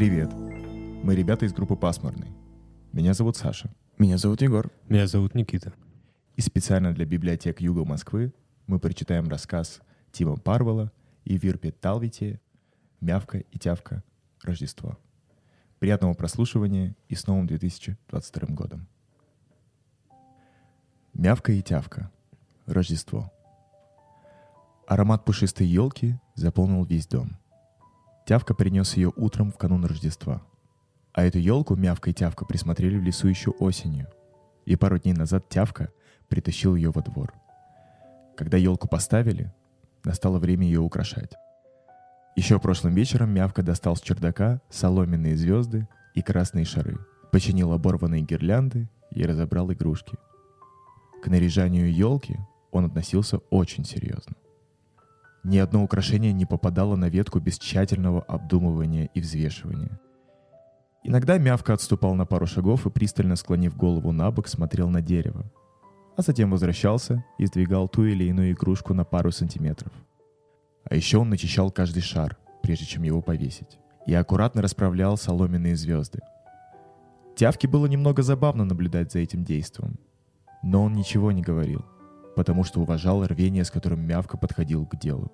Привет. Мы ребята из группы «Пасмурный». Меня зовут Саша. Меня зовут Егор. Меня зовут Никита. И специально для библиотек Юга Москвы мы прочитаем рассказ Тима Парвала и Вирпе Талвите «Мявка и тявка. Рождество». Приятного прослушивания и с новым 2022 годом. Мявка и тявка. Рождество. Аромат пушистой елки заполнил весь дом. Тявка принес ее утром в канун Рождества. А эту елку Мявка и Тявка присмотрели в лесу еще осенью. И пару дней назад Тявка притащил ее во двор. Когда елку поставили, настало время ее украшать. Еще прошлым вечером Мявка достал с чердака соломенные звезды и красные шары, починил оборванные гирлянды и разобрал игрушки. К наряжанию елки он относился очень серьезно. Ни одно украшение не попадало на ветку без тщательного обдумывания и взвешивания. Иногда Мявка отступал на пару шагов и, пристально склонив голову на бок, смотрел на дерево, а затем возвращался и сдвигал ту или иную игрушку на пару сантиметров. А еще он начищал каждый шар, прежде чем его повесить, и аккуратно расправлял соломенные звезды. Тявке было немного забавно наблюдать за этим действом, но он ничего не говорил – потому что уважал рвение, с которым Мявка подходил к делу.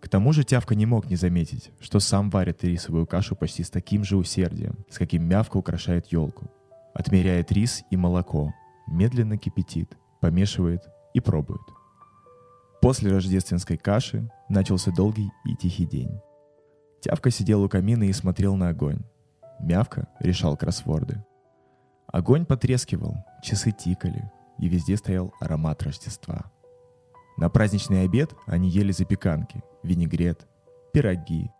К тому же Тявка не мог не заметить, что сам варит рисовую кашу почти с таким же усердием, с каким Мявка украшает елку. Отмеряет рис и молоко, медленно кипятит, помешивает и пробует. После рождественской каши начался долгий и тихий день. Тявка сидел у камина и смотрел на огонь. Мявка решал кроссворды. Огонь потрескивал, часы тикали, и везде стоял аромат Рождества. На праздничный обед они ели запеканки, винегрет, пироги,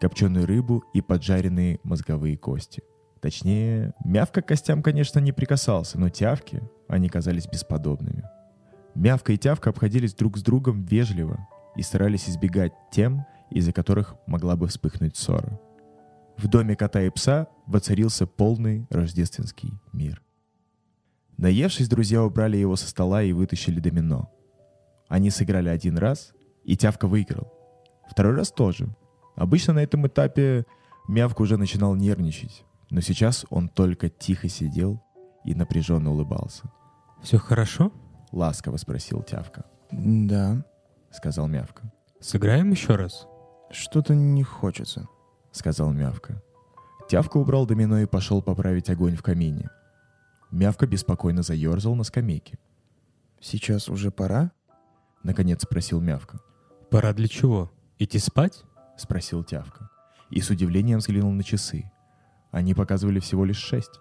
копченую рыбу и поджаренные мозговые кости. Точнее, мявка к костям, конечно, не прикасался, но тявки, они казались бесподобными. Мявка и тявка обходились друг с другом вежливо и старались избегать тем, из-за которых могла бы вспыхнуть ссора. В доме кота и пса воцарился полный рождественский мир. Наевшись, друзья убрали его со стола и вытащили домино. Они сыграли один раз, и Тявка выиграл. Второй раз тоже. Обычно на этом этапе Мявка уже начинал нервничать, но сейчас он только тихо сидел и напряженно улыбался. «Все хорошо?» — ласково спросил Тявка. Да. — сказал Мявка. «Сыграем еще раз?» Что-то не хочется. — сказал Мявка. Тявка убрал домино и пошел поправить огонь в камине — Мявка беспокойно заерзал на скамейке. «Сейчас уже пора?» — наконец спросил Мявка. «Пора для чего? Идти спать?» — спросил Тявка. И с удивлением взглянул на часы. Они показывали всего лишь шесть.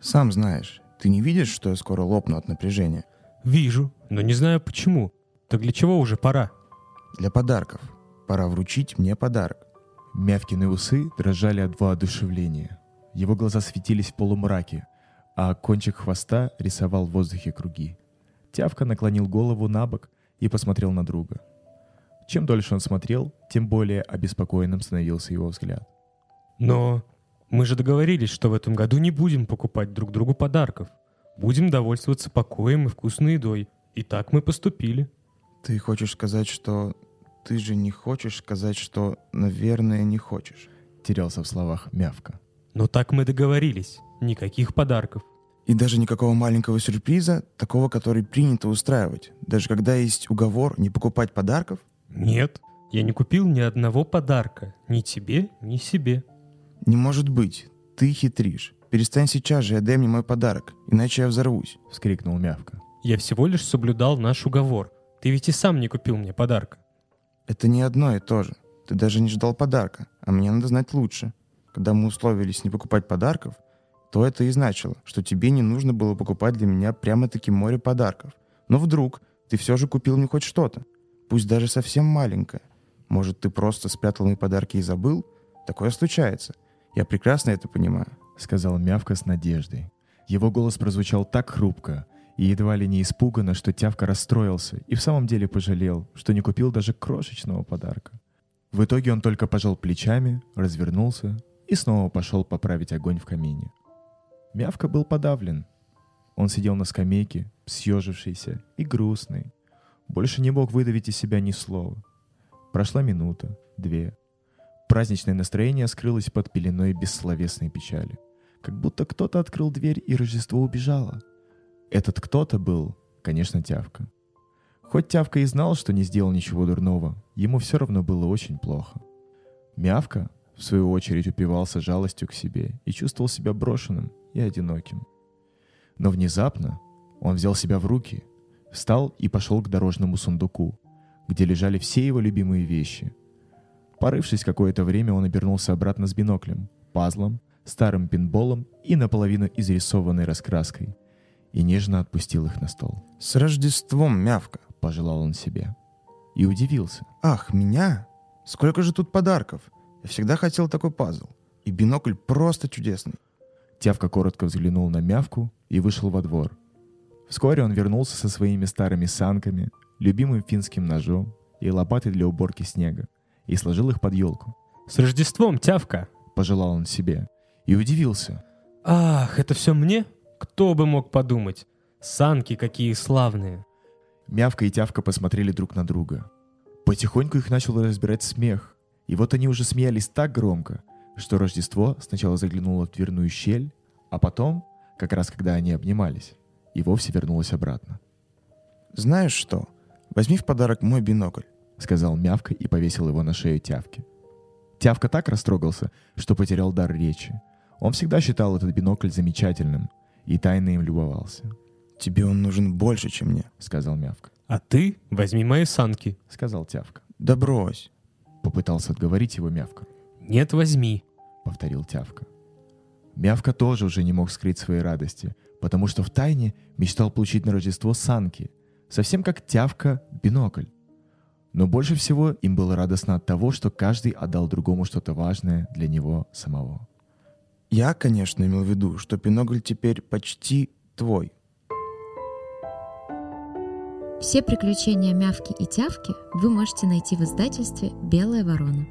«Сам знаешь, ты не видишь, что я скоро лопну от напряжения?» «Вижу, но не знаю почему. Так для чего уже пора?» «Для подарков. Пора вручить мне подарок». Мявкины усы дрожали от воодушевления. Его глаза светились в полумраке, а кончик хвоста рисовал в воздухе круги. Тявка наклонил голову на бок и посмотрел на друга. Чем дольше он смотрел, тем более обеспокоенным становился его взгляд. «Но мы же договорились, что в этом году не будем покупать друг другу подарков. Будем довольствоваться покоем и вкусной едой. И так мы поступили». «Ты хочешь сказать, что... Ты же не хочешь сказать, что, наверное, не хочешь?» Терялся в словах мявка. «Но так мы договорились. Никаких подарков. И даже никакого маленького сюрприза, такого, который принято устраивать, даже когда есть уговор не покупать подарков? Нет, я не купил ни одного подарка. Ни тебе, ни себе. Не может быть. Ты хитришь. Перестань сейчас же и отдай мне мой подарок, иначе я взорвусь. Вскрикнул Мявка. Я всего лишь соблюдал наш уговор. Ты ведь и сам не купил мне подарка. Это не одно и то же. Ты даже не ждал подарка, а мне надо знать лучше. Когда мы условились не покупать подарков, то это и значило, что тебе не нужно было покупать для меня прямо-таки море подарков. Но вдруг ты все же купил мне хоть что-то, пусть даже совсем маленькое. Может, ты просто спрятал мои подарки и забыл? Такое случается. Я прекрасно это понимаю», — сказал Мявка с надеждой. Его голос прозвучал так хрупко и едва ли не испуганно, что Тявка расстроился и в самом деле пожалел, что не купил даже крошечного подарка. В итоге он только пожал плечами, развернулся и снова пошел поправить огонь в камине. Мявка был подавлен. Он сидел на скамейке, съежившийся и грустный. Больше не мог выдавить из себя ни слова. Прошла минута, две. Праздничное настроение скрылось под пеленой бессловесной печали. Как будто кто-то открыл дверь, и Рождество убежало. Этот кто-то был, конечно, Тявка. Хоть Тявка и знал, что не сделал ничего дурного, ему все равно было очень плохо. Мявка, в свою очередь, упивался жалостью к себе и чувствовал себя брошенным и одиноким. Но внезапно он взял себя в руки, встал и пошел к дорожному сундуку, где лежали все его любимые вещи. Порывшись какое-то время, он обернулся обратно с биноклем, пазлом, старым пинболом и наполовину изрисованной раскраской, и нежно отпустил их на стол. «С Рождеством, мявка!» — пожелал он себе. И удивился. «Ах, меня? Сколько же тут подарков! Я всегда хотел такой пазл. И бинокль просто чудесный. Тявка коротко взглянул на мявку и вышел во двор. Вскоре он вернулся со своими старыми санками, любимым финским ножом и лопатой для уборки снега и сложил их под елку. «С Рождеством, Тявка!» — пожелал он себе. И удивился. «Ах, это все мне? Кто бы мог подумать? Санки какие славные!» Мявка и Тявка посмотрели друг на друга. Потихоньку их начал разбирать смех. И вот они уже смеялись так громко, что Рождество сначала заглянуло в дверную щель, а потом, как раз когда они обнимались, и вовсе вернулось обратно. «Знаешь что? Возьми в подарок мой бинокль», — сказал Мявка и повесил его на шею Тявки. Тявка так растрогался, что потерял дар речи. Он всегда считал этот бинокль замечательным и тайно им любовался. «Тебе он нужен больше, чем мне», — сказал Мявка. «А ты возьми мои санки», — сказал Тявка. «Да брось». Попытался отговорить его Мявка. «Нет, возьми», — повторил Тявка. Мявка тоже уже не мог скрыть своей радости, потому что втайне мечтал получить на Рождество санки, совсем как Тявка бинокль. Но больше всего им было радостно от того, что каждый отдал другому что-то важное для него самого. Я, конечно, имел в виду, что бинокль теперь почти твой. Все приключения Мявки и Тявки вы можете найти в издательстве «Белая ворона».